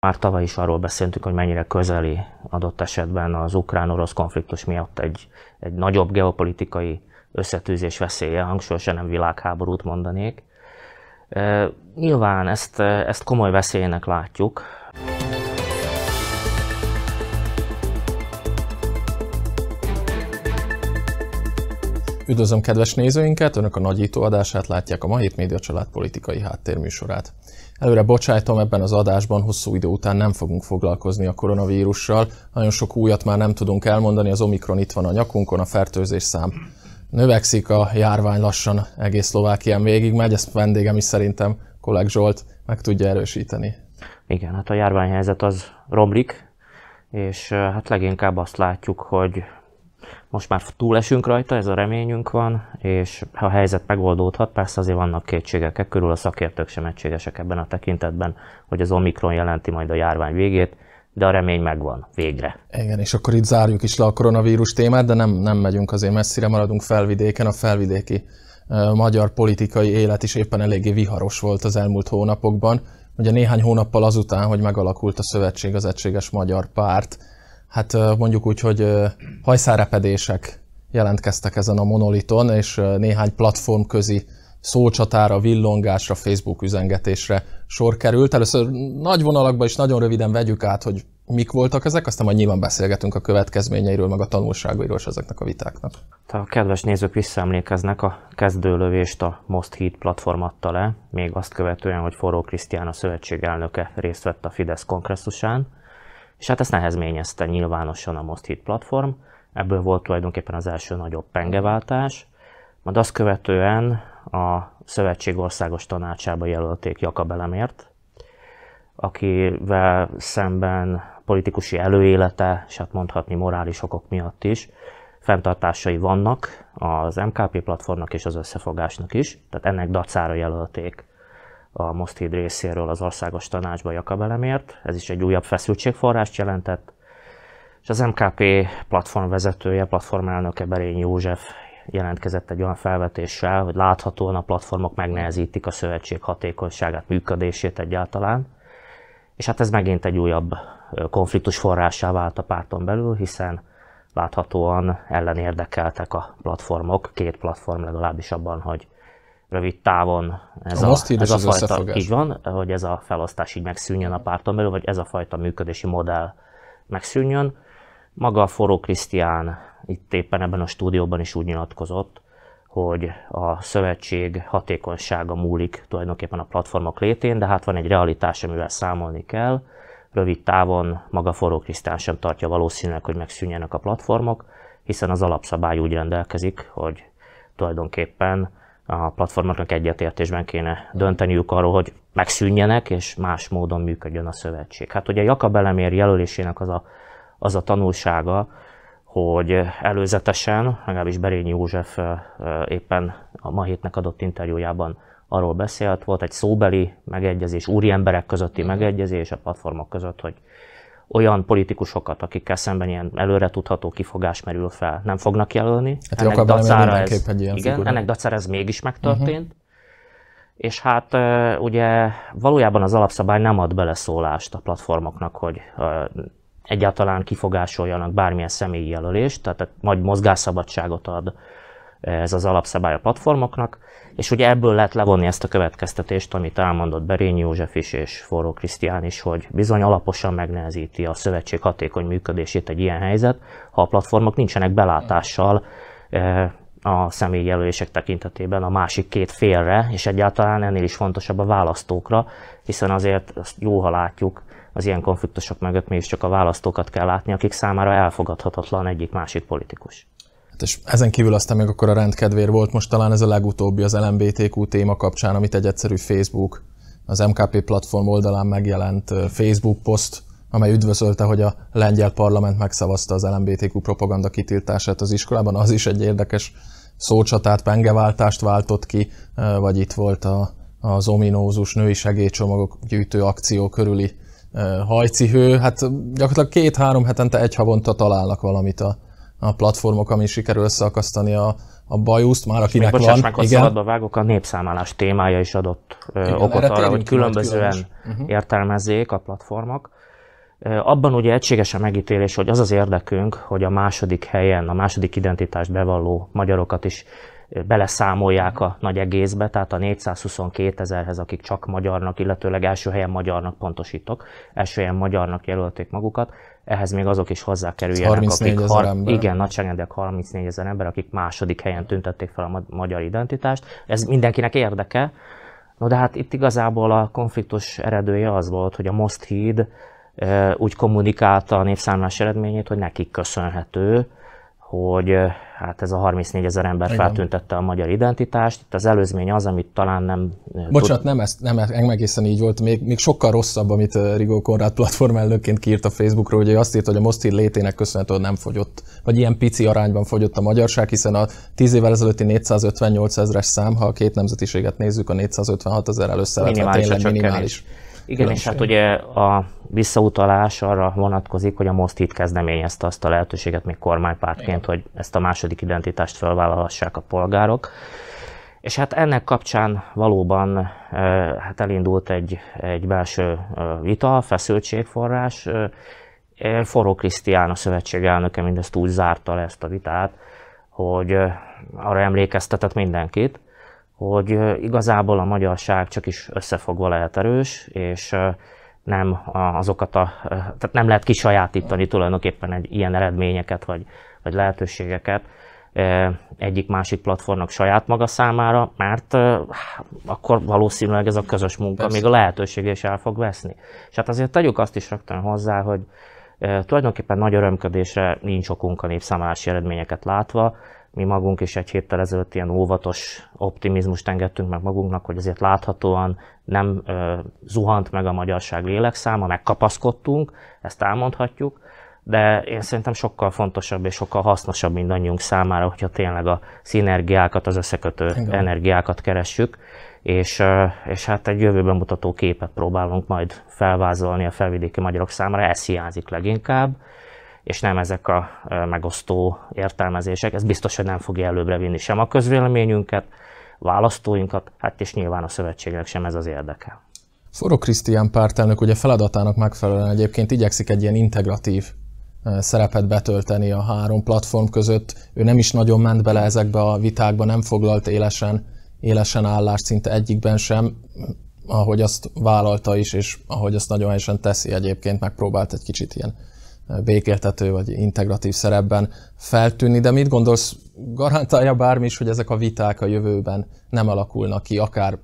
Már tavaly is arról beszéltünk, hogy mennyire közeli adott esetben az ukrán-orosz konfliktus miatt egy, egy nagyobb geopolitikai összetűzés veszélye, hangsúlyosan nem világháborút mondanék. E, nyilván ezt, ezt komoly veszélynek látjuk. Üdvözlöm kedves nézőinket, Önök a nagyító adását látják a Ma Hét Média Család politikai háttérműsorát. Előre bocsájtom, ebben az adásban hosszú idő után nem fogunk foglalkozni a koronavírussal. Nagyon sok újat már nem tudunk elmondani, az Omikron itt van a nyakunkon, a fertőzés szám növekszik, a járvány lassan egész Szlovákián végigmegy, ezt vendégem is szerintem Kolleg Zsolt meg tudja erősíteni. Igen, hát a járványhelyzet az romlik, és hát leginkább azt látjuk, hogy most már túlesünk rajta, ez a reményünk van, és a helyzet megoldódhat, persze azért vannak kétségek, e körül a szakértők sem egységesek ebben a tekintetben, hogy az Omikron jelenti majd a járvány végét, de a remény megvan, végre. Igen, és akkor itt zárjuk is le a koronavírus témát, de nem, nem megyünk azért messzire, maradunk felvidéken, a felvidéki magyar politikai élet is éppen eléggé viharos volt az elmúlt hónapokban. Ugye néhány hónappal azután, hogy megalakult a szövetség, az Egységes Magyar Párt, hát mondjuk úgy, hogy hajszárepedések jelentkeztek ezen a monoliton, és néhány platform közi szócsatára, villongásra, Facebook üzengetésre sor került. Először nagy vonalakban is nagyon röviden vegyük át, hogy mik voltak ezek, aztán majd nyilván beszélgetünk a következményeiről, meg a tanulságairól és ezeknek a vitáknak. A kedves nézők visszaemlékeznek, a kezdőlövést a Most Heat platform adta le, még azt követően, hogy Forró Krisztián a szövetség elnöke részt vett a Fidesz kongresszusán. És hát ezt nehezményezte nyilvánosan a Most Hit platform, ebből volt tulajdonképpen az első nagyobb pengeváltás, majd azt követően a Szövetség Országos Tanácsába jelölték Jakab Elemért, akivel szemben politikusi előélete, és hát mondhatni morális okok miatt is, fenntartásai vannak az MKP platformnak és az összefogásnak is, tehát ennek dacára jelölték a Mostid részéről az országos tanácsba Jakabelemért. Ez is egy újabb feszültségforrást jelentett. És az MKP platform vezetője, platformelnöke Berény József jelentkezett egy olyan felvetéssel, hogy láthatóan a platformok megnehezítik a szövetség hatékonyságát, működését egyáltalán. És hát ez megint egy újabb konfliktus forrásá vált a párton belül, hiszen láthatóan ellenérdekeltek a platformok, két platform legalábbis abban, hogy rövid távon ez a, a, ez a fajta, így van, hogy ez a felosztás így megszűnjön a párton belül, vagy ez a fajta működési modell megszűnjön. Maga a Forró Krisztián itt éppen ebben a stúdióban is úgy nyilatkozott, hogy a szövetség hatékonysága múlik tulajdonképpen a platformok létén, de hát van egy realitás, amivel számolni kell. Rövid távon maga Forró Krisztián sem tartja valószínűleg, hogy megszűnjenek a platformok, hiszen az alapszabály úgy rendelkezik, hogy tulajdonképpen a platformoknak egyetértésben kéne dönteniük arról, hogy megszűnjenek, és más módon működjön a szövetség. Hát ugye Jakab Elemér jelölésének az a, az a tanulsága, hogy előzetesen, legalábbis Berényi József éppen a ma hétnek adott interjújában arról beszélt, volt egy szóbeli megegyezés, úri emberek közötti megegyezés a platformok között, hogy olyan politikusokat, akikkel szemben ilyen előre tudható kifogás merül fel, nem fognak jelölni. Hát ennek dacára ez, egy ilyen igen, ennek dacára ez mégis megtörtént. Uh-huh. És hát ugye valójában az alapszabály nem ad beleszólást a platformoknak, hogy egyáltalán kifogásoljanak bármilyen személyi jelölést, tehát nagy mozgásszabadságot ad ez az alapszabály a platformoknak, és ugye ebből lehet levonni ezt a következtetést, amit elmondott Berényi József is és Forró Krisztián is, hogy bizony alaposan megnehezíti a szövetség hatékony működését egy ilyen helyzet, ha a platformok nincsenek belátással eh, a személyjelölések tekintetében a másik két félre, és egyáltalán ennél is fontosabb a választókra, hiszen azért azt jó, ha látjuk, az ilyen konfliktusok mögött mégiscsak a választókat kell látni, akik számára elfogadhatatlan egyik-másik politikus. Hát és ezen kívül aztán még akkor a rendkedvér volt most talán ez a legutóbbi az LMBTQ téma kapcsán, amit egy egyszerű Facebook, az MKP platform oldalán megjelent Facebook poszt, amely üdvözölte, hogy a lengyel parlament megszavazta az LMBTQ propaganda kitiltását az iskolában. Az is egy érdekes szócsatát, pengeváltást váltott ki, vagy itt volt a, az ominózus női segélycsomagok gyűjtő akció körüli hajcihő. Hát gyakorlatilag két-három hetente egy havonta találnak valamit a a platformok, ami sikerül összeakasztani a, a bajuszt, már akinek Még van. meg, igen. szabadba vágok, a népszámlás témája is adott igen, okot arra, hogy különbözően uh-huh. értelmezzék a platformok. Abban ugye egységesen megítélés, hogy az az érdekünk, hogy a második helyen, a második identitást bevalló magyarokat is beleszámolják a nagy egészbe, tehát a 422 ezerhez, akik csak magyarnak, illetőleg első helyen magyarnak pontosítok, első helyen magyarnak jelölték magukat, ehhez még azok is hozzákerüljenek, 34 akik, har- ember. igen, nagyságrendek 34 ezer ember, akik második helyen tüntették fel a magyar identitást. Ez mindenkinek érdeke. No de hát itt igazából a konfliktus eredője az volt, hogy a Most híd úgy kommunikálta a népszámlás eredményét, hogy nekik köszönhető, hogy hát ez a 34 ezer ember Igen. feltüntette a magyar identitást. Itt az előzmény az, amit talán nem... Bocsánat, tud... nem, ezt, nem, egészen így volt. Még, még sokkal rosszabb, amit Rigó Konrád platform elnökként kiírt a Facebookról, hogy ő azt írt, hogy a Mostir létének köszönhetően nem fogyott, vagy ilyen pici arányban fogyott a magyarság, hiszen a 10 évvel ezelőtti 458 ezeres szám, ha a két nemzetiséget nézzük, a 456 ezer először tényleg minimális. Igen, és hát ugye a visszautalás arra vonatkozik, hogy a Most itt kezdeményezte azt a lehetőséget még kormánypártként, hogy ezt a második identitást felvállalhassák a polgárok. És hát ennek kapcsán valóban hát elindult egy, egy belső vita, feszültségforrás. Forró Krisztián, a szövetség elnöke mindezt úgy zárta le ezt a vitát, hogy arra emlékeztetett mindenkit, hogy igazából a magyarság csak is összefogva lehet erős, és nem azokat a, tehát nem lehet kisajátítani tulajdonképpen egy ilyen eredményeket, vagy, vagy lehetőségeket egyik-másik platformnak saját maga számára, mert akkor valószínűleg ez a közös munka Persze. még a lehetősége is el fog veszni. És hát azért tegyük azt is rögtön hozzá, hogy tulajdonképpen nagy örömködésre nincs okunk a népszámlási eredményeket látva, mi magunk is egy héttel ezelőtt ilyen óvatos optimizmust engedtünk meg magunknak, hogy azért láthatóan nem zuhant meg a magyarság lélekszáma, megkapaszkodtunk, ezt elmondhatjuk, de én szerintem sokkal fontosabb és sokkal hasznosabb mindannyiunk számára, hogyha tényleg a szinergiákat, az összekötő Igen. energiákat keressük, és, és hát egy jövőben mutató képet próbálunk majd felvázolni a felvidéki magyarok számára, ez hiányzik leginkább, és nem ezek a megosztó értelmezések. Ez biztos, hogy nem fogja előbbre vinni sem a közvéleményünket, választóinkat, hát és nyilván a szövetségnek sem ez az érdeke. Forró Krisztián pártelnök ugye feladatának megfelelően egyébként igyekszik egy ilyen integratív szerepet betölteni a három platform között. Ő nem is nagyon ment bele ezekbe a vitákba, nem foglalt élesen, élesen állást szinte egyikben sem, ahogy azt vállalta is, és ahogy azt nagyon helyesen teszi egyébként, megpróbált egy kicsit ilyen békéltető vagy integratív szerepben feltűnni, de mit gondolsz, garantálja bármi is, hogy ezek a viták a jövőben nem alakulnak ki, akár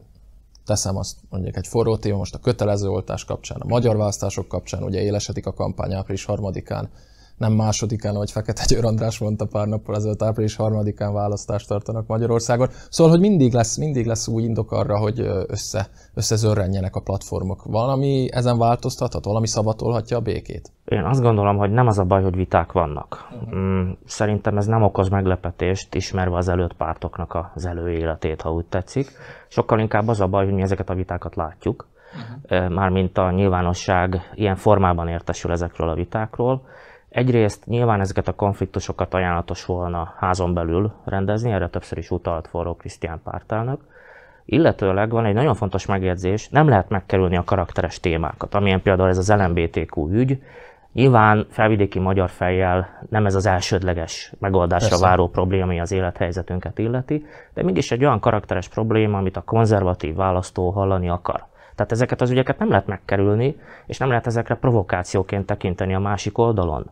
teszem azt mondjuk egy forró téma, most a kötelező oltás kapcsán, a magyar választások kapcsán, ugye élesedik a kampány április harmadikán, nem másodikán, ahogy Fekete Győr András mondta pár nappal ezelőtt, április harmadikán választást tartanak Magyarországon. Szóval, hogy mindig lesz, mindig lesz új indok arra, hogy össze, összezörrenjenek a platformok. Valami ezen változtathat, valami szabatolhatja a békét? Én azt gondolom, hogy nem az a baj, hogy viták vannak. Uh-huh. Szerintem ez nem okoz meglepetést, ismerve az előtt pártoknak az előéletét, ha úgy tetszik. Sokkal inkább az a baj, hogy mi ezeket a vitákat látjuk. Uh-huh. Mármint a nyilvánosság ilyen formában értesül ezekről a vitákról Egyrészt nyilván ezeket a konfliktusokat ajánlatos volna házon belül rendezni, erre többször is utalt forró Krisztián pártelnök. Illetőleg van egy nagyon fontos megjegyzés, nem lehet megkerülni a karakteres témákat, amilyen például ez az LMBTQ ügy. Nyilván felvidéki magyar fejjel nem ez az elsődleges megoldásra Persze. váró probléma, ami az élethelyzetünket illeti, de mégis egy olyan karakteres probléma, amit a konzervatív választó hallani akar. Tehát ezeket az ügyeket nem lehet megkerülni, és nem lehet ezekre provokációként tekinteni a másik oldalon.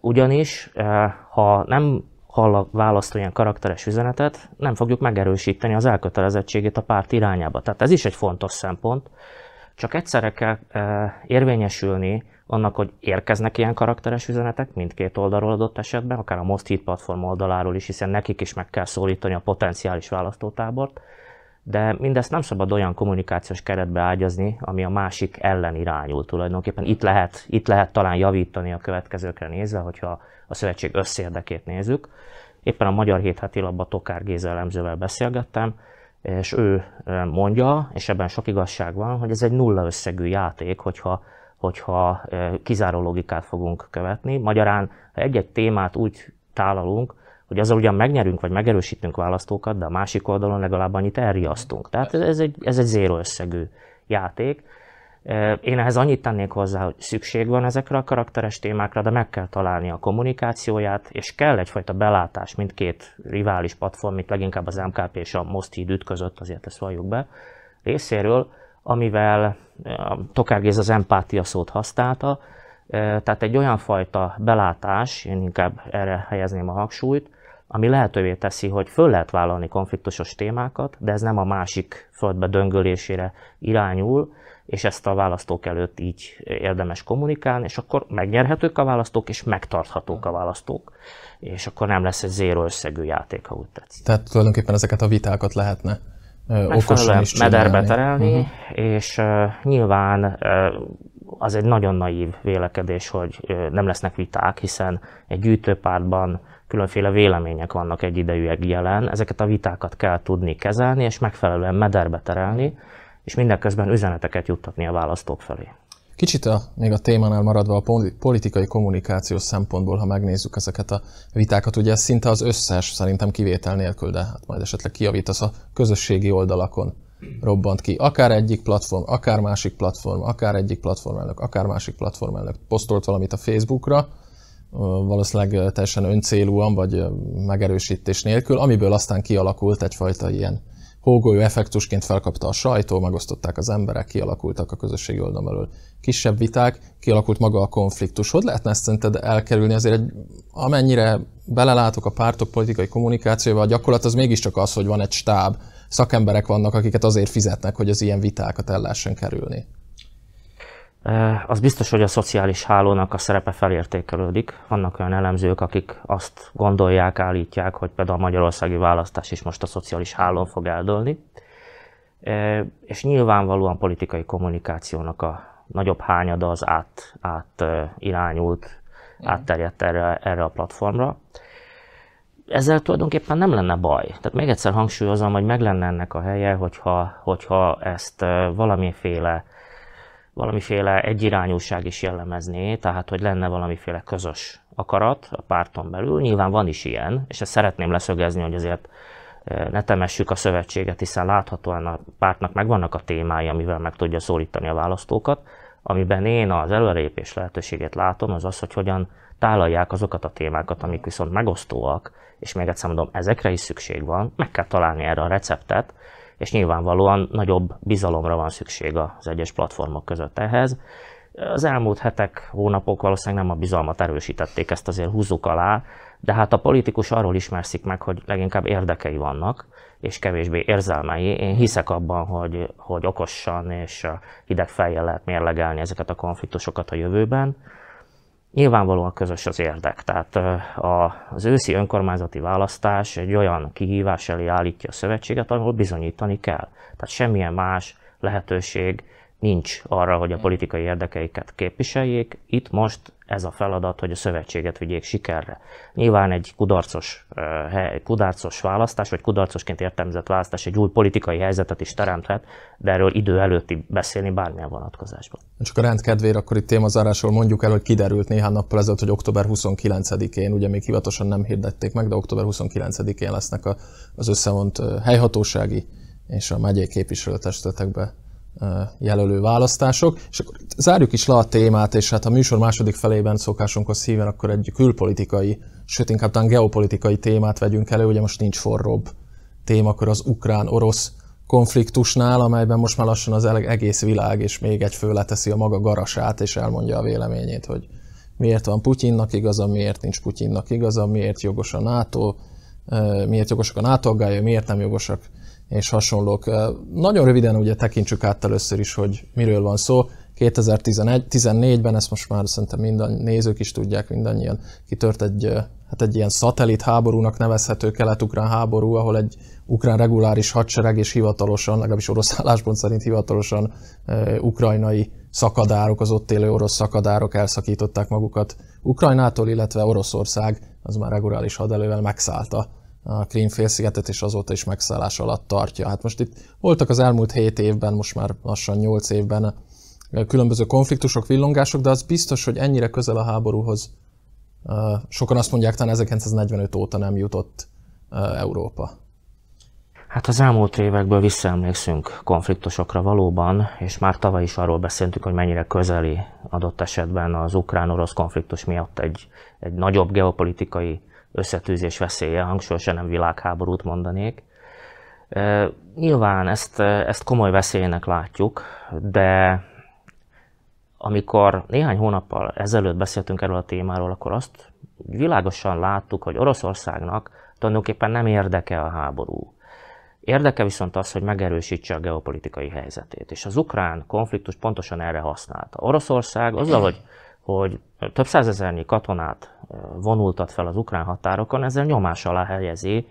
Ugyanis, ha nem hall a választó ilyen karakteres üzenetet, nem fogjuk megerősíteni az elkötelezettségét a párt irányába. Tehát ez is egy fontos szempont. Csak egyszerre kell érvényesülni annak, hogy érkeznek ilyen karakteres üzenetek mindkét oldalról adott esetben, akár a Most Hit platform oldaláról is, hiszen nekik is meg kell szólítani a potenciális választótábort, de mindezt nem szabad olyan kommunikációs keretbe ágyazni, ami a másik ellen irányul tulajdonképpen. Itt lehet, itt lehet talán javítani a következőkre nézve, hogyha a szövetség összérdekét nézzük. Éppen a Magyar Hét labba Tokár Géza elemzővel beszélgettem, és ő mondja, és ebben sok igazság van, hogy ez egy nulla összegű játék, hogyha hogyha kizáró logikát fogunk követni. Magyarán, ha egy-egy témát úgy tálalunk, hogy azzal ugyan megnyerünk, vagy megerősítünk választókat, de a másik oldalon legalább annyit elriasztunk. Tehát ez egy, ez egy zéro összegű játék. Én ehhez annyit tennék hozzá, hogy szükség van ezekre a karakteres témákra, de meg kell találni a kommunikációját, és kell egyfajta belátás mindkét rivális platform, mint leginkább az MKP és a Most Híd ütközött, azért ezt valljuk be, részéről, amivel Tokár Géz az empátia szót használta, tehát egy olyan fajta belátás, én inkább erre helyezném a hangsúlyt, ami lehetővé teszi, hogy föl lehet vállalni konfliktusos témákat, de ez nem a másik földbe döngölésére irányul, és ezt a választók előtt így érdemes kommunikálni, és akkor megnyerhetők a választók, és megtarthatók a választók, és akkor nem lesz egy zéro összegű játék, ha úgy tetszik. Tehát tulajdonképpen ezeket a vitákat lehetne okosan is mederbe terelni, uh-huh. és uh, nyilván uh, az egy nagyon naív vélekedés, hogy uh, nem lesznek viták, hiszen egy gyűjtőpártban különféle vélemények vannak egyidejűleg jelen, ezeket a vitákat kell tudni kezelni, és megfelelően mederbe terelni, és mindeközben üzeneteket juttatni a választók felé. Kicsit a, még a témánál maradva a politikai kommunikáció szempontból, ha megnézzük ezeket a vitákat, ugye ez szinte az összes, szerintem kivétel nélkül, de hát majd esetleg kiavítasz a közösségi oldalakon robbant ki. Akár egyik platform, akár másik platform, akár egyik platformelnök, akár másik platformelnök posztolt valamit a Facebookra, valószínűleg teljesen öncélúan, vagy megerősítés nélkül, amiből aztán kialakult egyfajta ilyen hógolyó effektusként felkapta a sajtó, megosztották az emberek, kialakultak a közösségi oldalon belül kisebb viták, kialakult maga a konfliktus. Hogy lehetne ezt szerinted elkerülni? Azért egy, amennyire belelátok a pártok politikai kommunikációba, a gyakorlat az mégiscsak az, hogy van egy stáb, szakemberek vannak, akiket azért fizetnek, hogy az ilyen vitákat el lehessen kerülni. Az biztos, hogy a szociális hálónak a szerepe felértékelődik. Vannak olyan elemzők, akik azt gondolják, állítják, hogy például a magyarországi választás is most a szociális hálón fog eldőlni. És nyilvánvalóan politikai kommunikációnak a nagyobb hányada az át, át irányult, átterjedt erre, erre a platformra. Ezzel tulajdonképpen nem lenne baj. Tehát még egyszer hangsúlyozom, hogy meg lenne ennek a helye, hogyha, hogyha ezt valamiféle valamiféle egyirányúság is jellemezné, tehát hogy lenne valamiféle közös akarat a párton belül. Nyilván van is ilyen, és ezt szeretném leszögezni, hogy azért ne temessük a szövetséget, hiszen láthatóan a pártnak megvannak a témái, amivel meg tudja szólítani a választókat. Amiben én az előrelépés lehetőségét látom, az az, hogy hogyan tálalják azokat a témákat, amik viszont megosztóak, és még egyszer mondom, ezekre is szükség van, meg kell találni erre a receptet, és nyilvánvalóan nagyobb bizalomra van szükség az egyes platformok között ehhez. Az elmúlt hetek, hónapok valószínűleg nem a bizalmat erősítették, ezt azért húzzuk alá, de hát a politikus arról ismerszik meg, hogy leginkább érdekei vannak, és kevésbé érzelmei. Én hiszek abban, hogy, hogy okosan és hideg fejjel lehet mérlegelni ezeket a konfliktusokat a jövőben. Nyilvánvalóan közös az érdek, tehát az őszi önkormányzati választás egy olyan kihívás elé állítja a szövetséget, ahol bizonyítani kell. Tehát semmilyen más lehetőség nincs arra, hogy a politikai érdekeiket képviseljék. Itt most ez a feladat, hogy a szövetséget vigyék sikerre. Nyilván egy kudarcos, egy kudarcos választás, vagy kudarcosként értelmezett választás egy új politikai helyzetet is teremthet, de erről idő előtti beszélni bármilyen vonatkozásban. Csak a rendkedvére akkor itt témazárásról mondjuk el, hogy kiderült néhány nappal ezelőtt, hogy október 29-én, ugye még hivatalosan nem hirdették meg, de október 29-én lesznek az összevont helyhatósági és a megyei képviselőtestületekbe jelölő választások. És akkor zárjuk is le a témát, és hát a műsor második felében szokásunkhoz szíven akkor egy külpolitikai, sőt inkább talán geopolitikai témát vegyünk elő, ugye most nincs forróbb témakör az ukrán-orosz konfliktusnál, amelyben most már lassan az egész világ és még egy fő leteszi a maga garasát, és elmondja a véleményét, hogy miért van Putyinnak igaza, miért nincs Putyinnak igaza, miért jogos a NATO, miért jogosak a NATO miért nem jogosak és hasonlók. Nagyon röviden ugye tekintsük át először is, hogy miről van szó. 2014-ben, ezt most már szerintem minden nézők is tudják, mindannyian kitört egy, hát egy ilyen szatellit háborúnak nevezhető kelet-ukrán háború, ahol egy ukrán reguláris hadsereg és hivatalosan, legalábbis orosz álláspont szerint hivatalosan ukrajnai szakadárok, az ott élő orosz szakadárok elszakították magukat Ukrajnától, illetve Oroszország az már reguláris hadelővel megszállta a Krím-félszigetet, és azóta is megszállás alatt tartja. Hát most itt voltak az elmúlt 7 évben, most már lassan 8 évben különböző konfliktusok, villongások, de az biztos, hogy ennyire közel a háborúhoz sokan azt mondják, talán 1945 óta nem jutott Európa. Hát az elmúlt évekből visszaemlékszünk konfliktusokra valóban, és már tavaly is arról beszéltünk, hogy mennyire közeli adott esetben az ukrán-orosz konfliktus miatt egy, egy nagyobb geopolitikai összetűzés veszélye, hangsúlyosan nem világháborút mondanék. Nyilván ezt, ezt komoly veszélynek látjuk, de amikor néhány hónappal ezelőtt beszéltünk erről a témáról, akkor azt világosan láttuk, hogy Oroszországnak tulajdonképpen nem érdeke a háború. Érdeke viszont az, hogy megerősítse a geopolitikai helyzetét. És az ukrán konfliktus pontosan erre használta. Oroszország azzal, hogy, hogy több százezernyi katonát vonultat fel az ukrán határokon, ezzel nyomás alá helyezi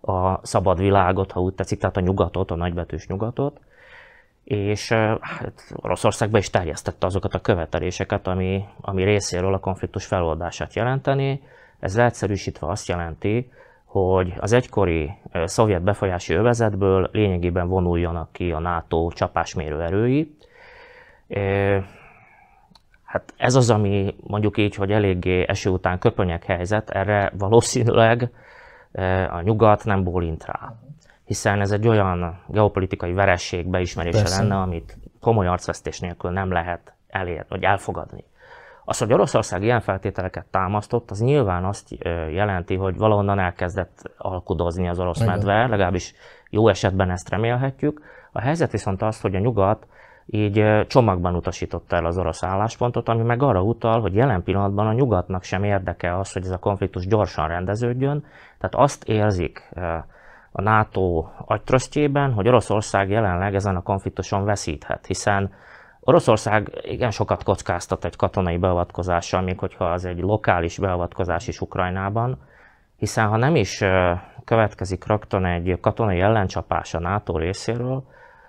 a szabad világot, ha úgy tetszik, tehát a nyugatot, a nagybetűs nyugatot, és hát Oroszországba is terjesztette azokat a követeléseket, ami, ami részéről a konfliktus feloldását jelenteni. Ez leegyszerűsítve azt jelenti, hogy az egykori szovjet befolyási övezetből lényegében vonuljanak ki a NATO csapásmérő erői. Hát ez az, ami mondjuk így, hogy eléggé eső után köpönyek helyzet, erre valószínűleg a nyugat nem bólint rá. Hiszen ez egy olyan geopolitikai veresség beismerése Persze. lenne, amit komoly arcvesztés nélkül nem lehet elérni, vagy elfogadni. Az, hogy Oroszország ilyen feltételeket támasztott, az nyilván azt jelenti, hogy valahonnan elkezdett alkudozni az orosz medve, legalábbis jó esetben ezt remélhetjük. A helyzet viszont az, hogy a nyugat így csomagban utasította el az orosz álláspontot, ami meg arra utal, hogy jelen pillanatban a nyugatnak sem érdeke az, hogy ez a konfliktus gyorsan rendeződjön. Tehát azt érzik a NATO agytrösztjében, hogy Oroszország jelenleg ezen a konfliktuson veszíthet, hiszen Oroszország igen sokat kockáztat egy katonai beavatkozással, még hogyha az egy lokális beavatkozás is Ukrajnában, hiszen ha nem is következik rögtön egy katonai ellencsapás a NATO részéről,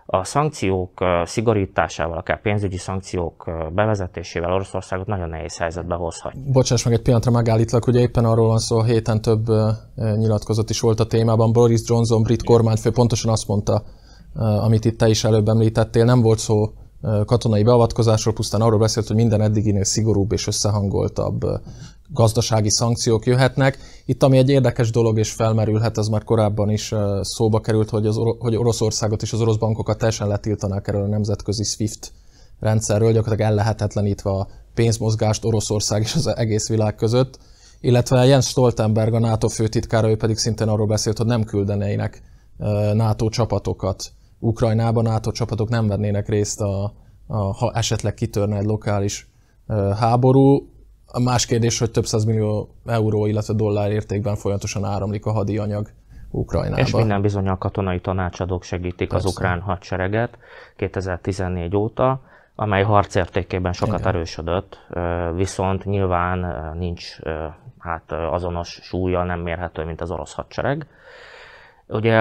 a szankciók szigorításával, akár pénzügyi szankciók bevezetésével Oroszországot nagyon nehéz helyzetbe hozhat. Bocsáss meg egy pillanatra megállítlak, ugye éppen arról van szó, héten több nyilatkozat is volt a témában. Boris Johnson, brit kormányfő pontosan azt mondta, amit itt te is előbb említettél, nem volt szó katonai beavatkozásról, pusztán arról beszélt, hogy minden eddiginél szigorúbb és összehangoltabb gazdasági szankciók jöhetnek. Itt ami egy érdekes dolog és felmerülhet, az már korábban is szóba került, hogy, az, hogy Oroszországot és az orosz bankokat teljesen letiltanák erről a nemzetközi SWIFT rendszerről, gyakorlatilag ellehetetlenítve a pénzmozgást Oroszország és az egész világ között. Illetve Jens Stoltenberg, a NATO főtitkára, ő pedig szintén arról beszélt, hogy nem küldenének NATO csapatokat Ukrajnában NATO csapatok nem vennének részt, a, a, ha esetleg kitörne egy lokális háború. A más kérdés, hogy több millió euró, illetve dollár értékben folyamatosan áramlik a hadi anyag Ukrajnába. És minden bizony a katonai tanácsadók segítik Persze. az ukrán hadsereget 2014 óta, amely harcértékében sokat Igen. erősödött, viszont nyilván nincs hát azonos súlya, nem mérhető, mint az orosz hadsereg. Ugye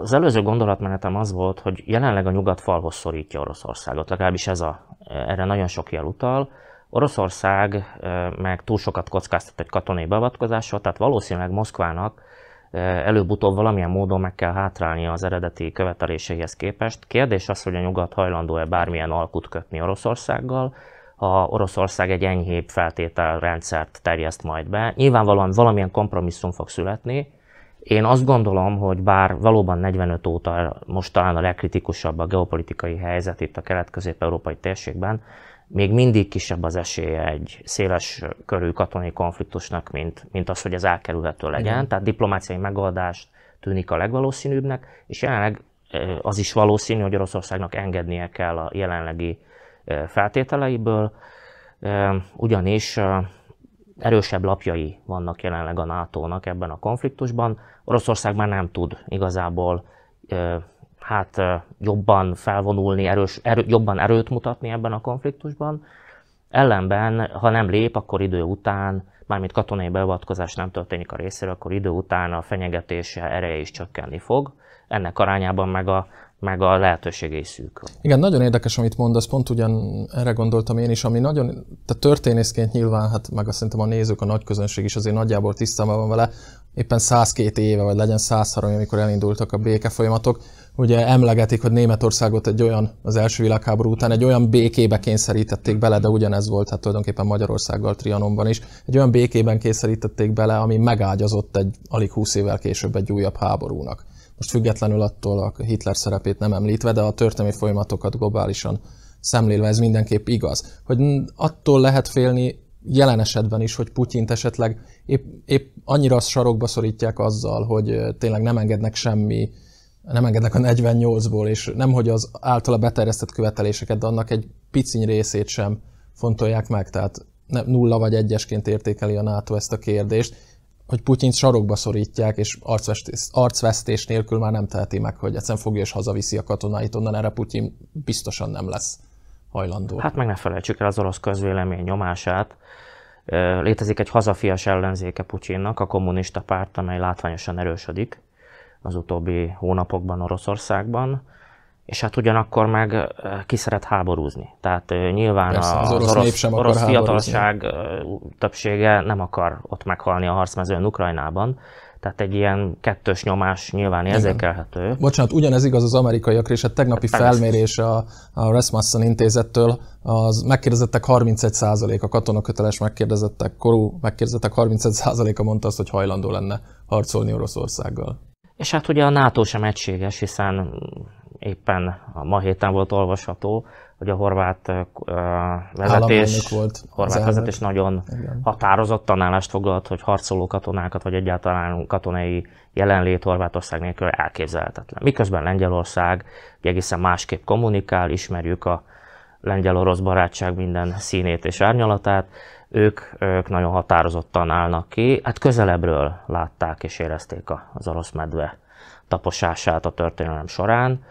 az előző gondolatmenetem az volt, hogy jelenleg a nyugat falhoz szorítja Oroszországot, legalábbis ez a, erre nagyon sok jel utal. Oroszország meg túl sokat kockáztat egy katonai beavatkozással, tehát valószínűleg Moszkvának előbb-utóbb valamilyen módon meg kell hátrálni az eredeti követeléseihez képest. Kérdés az, hogy a nyugat hajlandó-e bármilyen alkut kötni Oroszországgal, ha Oroszország egy enyhébb feltételrendszert terjeszt majd be. Nyilvánvalóan valamilyen kompromisszum fog születni, én azt gondolom, hogy bár valóban 45 óta most talán a legkritikusabb a geopolitikai helyzet itt a kelet-közép-európai térségben, még mindig kisebb az esélye egy széles körű katonai konfliktusnak, mint, mint az, hogy ez elkerülhető legyen. Igen. Tehát diplomáciai megoldást tűnik a legvalószínűbbnek, és jelenleg az is valószínű, hogy Oroszországnak engednie kell a jelenlegi feltételeiből, ugyanis erősebb lapjai vannak jelenleg a NATO-nak ebben a konfliktusban. Oroszország már nem tud igazából hát jobban felvonulni, erős, erő, jobban erőt mutatni ebben a konfliktusban. Ellenben, ha nem lép, akkor idő után, mármint katonai beavatkozás nem történik a részéről, akkor idő után a fenyegetése ereje is csökkenni fog. Ennek arányában meg a meg a lehetőségei szűk. Igen, nagyon érdekes, amit mondasz, pont ugyan erre gondoltam én is, ami nagyon, tehát történészként nyilván, hát meg azt szerintem a nézők, a nagy közönség is azért nagyjából tisztában van vele, éppen 102 éve, vagy legyen 103, amikor elindultak a béke folyamatok, ugye emlegetik, hogy Németországot egy olyan, az első világháború után egy olyan békébe kényszerítették bele, de ugyanez volt hát tulajdonképpen Magyarországgal Trianonban is, egy olyan békében kényszerítették bele, ami megágyazott egy alig 20 évvel később egy újabb háborúnak. Most függetlenül attól a Hitler szerepét nem említve, de a történelmi folyamatokat globálisan szemlélve ez mindenképp igaz. Hogy attól lehet félni jelen esetben is, hogy Putyint esetleg épp, épp annyira sarokba szorítják azzal, hogy tényleg nem engednek semmi nem engednek a 48-ból, és nem, hogy az általa beterjesztett követeléseket, de annak egy piciny részét sem fontolják meg, tehát nulla vagy egyesként értékeli a NATO ezt a kérdést, hogy Putyint sarokba szorítják, és arcvesztés, arcvesztés nélkül már nem teheti meg, hogy egyszerűen fogja és hazaviszi a katonáit, onnan erre Putyin biztosan nem lesz hajlandó. Hát meg ne felejtsük el az orosz közvélemény nyomását. Létezik egy hazafias ellenzéke Putyinnak, a kommunista párt, amely látványosan erősödik az utóbbi hónapokban Oroszországban, és hát ugyanakkor meg ki szeret háborúzni. Tehát nyilván Persze, az, az orosz, orosz, orosz fiatalság többsége nem akar ott meghalni a harcmezőn Ukrajnában, tehát egy ilyen kettős nyomás nyilván érzékelhető. Igen. Bocsánat, ugyanez igaz az amerikaiakra, és a tegnapi hát, felmérés a, a Rasmussen intézettől, az megkérdezettek 31% a katonaköteles megkérdezettek, korú megkérdezettek 31%-a mondta azt, hogy hajlandó lenne harcolni Oroszországgal. És hát ugye a NATO sem egységes, hiszen éppen a ma héten volt olvasható, hogy a horvát uh, vezetés, volt horvát vezetés nagyon Igen. határozottan állást foglalt, hogy harcoló katonákat, vagy egyáltalán katonai jelenlét Horvátország nélkül elképzelhetetlen. Miközben Lengyelország egészen másképp kommunikál, ismerjük a lengyel-orosz barátság minden színét és árnyalatát, ők, ők nagyon határozottan állnak ki. Hát közelebbről látták és érezték az orosz medve taposását a történelem során.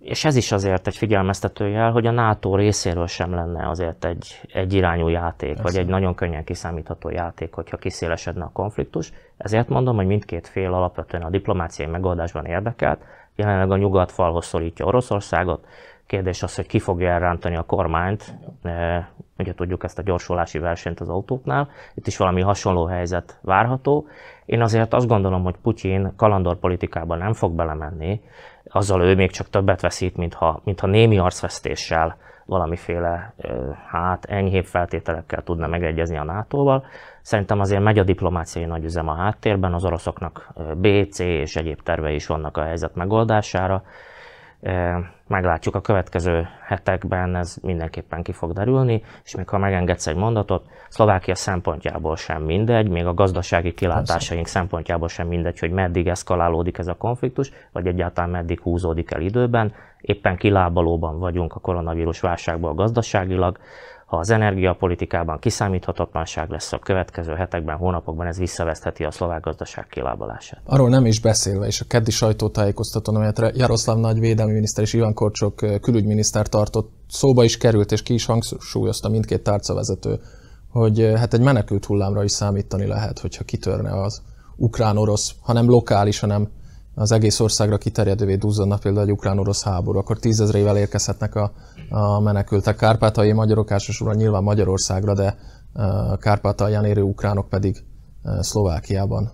És ez is azért egy figyelmeztetőjel, hogy a NATO részéről sem lenne azért egy, egy irányú játék, Persze. vagy egy nagyon könnyen kiszámítható játék, hogyha kiszélesedne a konfliktus. Ezért mondom, hogy mindkét fél alapvetően a diplomáciai megoldásban érdekelt. Jelenleg a nyugat falhoz szorítja Oroszországot, Kérdés az, hogy ki fogja elrántani a kormányt. Ugye tudjuk ezt a gyorsulási versenyt az autóknál. Itt is valami hasonló helyzet várható. Én azért azt gondolom, hogy Putyin kalandorpolitikában nem fog belemenni, azzal ő még csak többet veszít, mintha, mintha némi arcvesztéssel valamiféle hát enyhébb feltételekkel tudna megegyezni a NATO-val. Szerintem azért megy a diplomáciai nagyüzem a háttérben, az oroszoknak B, C és egyéb tervei is vannak a helyzet megoldására. Meglátjuk a következő hetekben, ez mindenképpen ki fog derülni, és még ha megengedsz egy mondatot, Szlovákia szempontjából sem mindegy, még a gazdasági kilátásaink Persze. szempontjából sem mindegy, hogy meddig eszkalálódik ez a konfliktus, vagy egyáltalán meddig húzódik el időben. Éppen kilábalóban vagyunk a koronavírus válságból gazdaságilag, ha az energiapolitikában kiszámíthatatlanság lesz a következő hetekben, hónapokban, ez visszavesztheti a szlovák gazdaság kilábalását. Arról nem is beszélve, és a keddi sajtótájékoztatón, amelyet Jaroszláv nagy védelmi miniszter és Iván Korcsok külügyminiszter tartott, szóba is került, és ki is hangsúlyozta mindkét tárcavezető, hogy hát egy menekült hullámra is számítani lehet, hogyha kitörne az ukrán-orosz, hanem lokális, hanem az egész országra kiterjedővé duzzadna például egy ukrán-orosz háború, akkor tízezrével érkezhetnek a, a menekültek. Kárpátai magyarok elsősorban nyilván Magyarországra, de Kárpátalján érő ukránok pedig Szlovákiában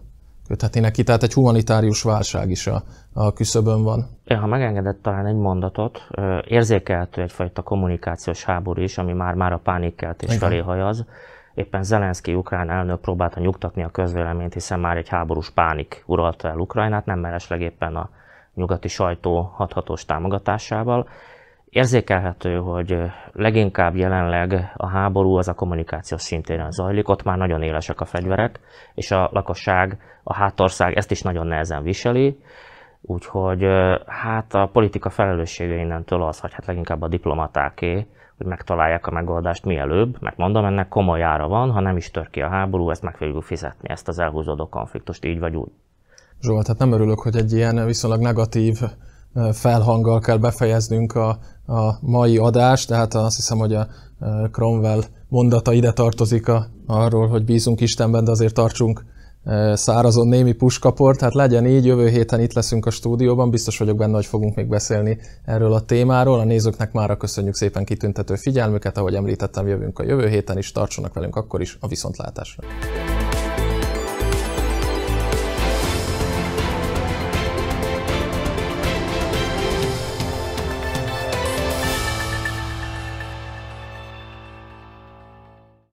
köthetnének ki. Tehát egy humanitárius válság is a, a küszöbön van. Ha megengedett talán egy mondatot, érzékelhető egyfajta kommunikációs háború is, ami már-már a pánikkeltés felé hajaz Éppen Zelenszky ukrán elnök próbálta nyugtatni a közvéleményt, hiszen már egy háborús pánik uralta el Ukrajnát, nem meresleg éppen a nyugati sajtó hathatós támogatásával. Érzékelhető, hogy leginkább jelenleg a háború az a kommunikációs szintéren zajlik, ott már nagyon élesek a fegyverek, és a lakosság, a hátország ezt is nagyon nehezen viseli, úgyhogy hát a politika felelőssége innentől az, hogy hát leginkább a diplomatáké, hogy megtalálják a megoldást mielőbb, mert mondom, ennek komoly ára van, ha nem is tör ki a háború, ezt meg fogjuk fizetni, ezt az elhúzódó konfliktust így vagy úgy. Zsolt, hát nem örülök, hogy egy ilyen viszonylag negatív felhanggal kell befejeznünk a, a mai adást, tehát azt hiszem, hogy a Cromwell mondata ide tartozik a, arról, hogy bízunk Istenben, de azért tartsunk szárazon némi puskaport, hát legyen így, jövő héten itt leszünk a stúdióban, biztos vagyok benne, hogy fogunk még beszélni erről a témáról. A nézőknek már köszönjük szépen kitüntető figyelmüket, ahogy említettem, jövünk a jövő héten is, tartsanak velünk akkor is a viszontlátásra.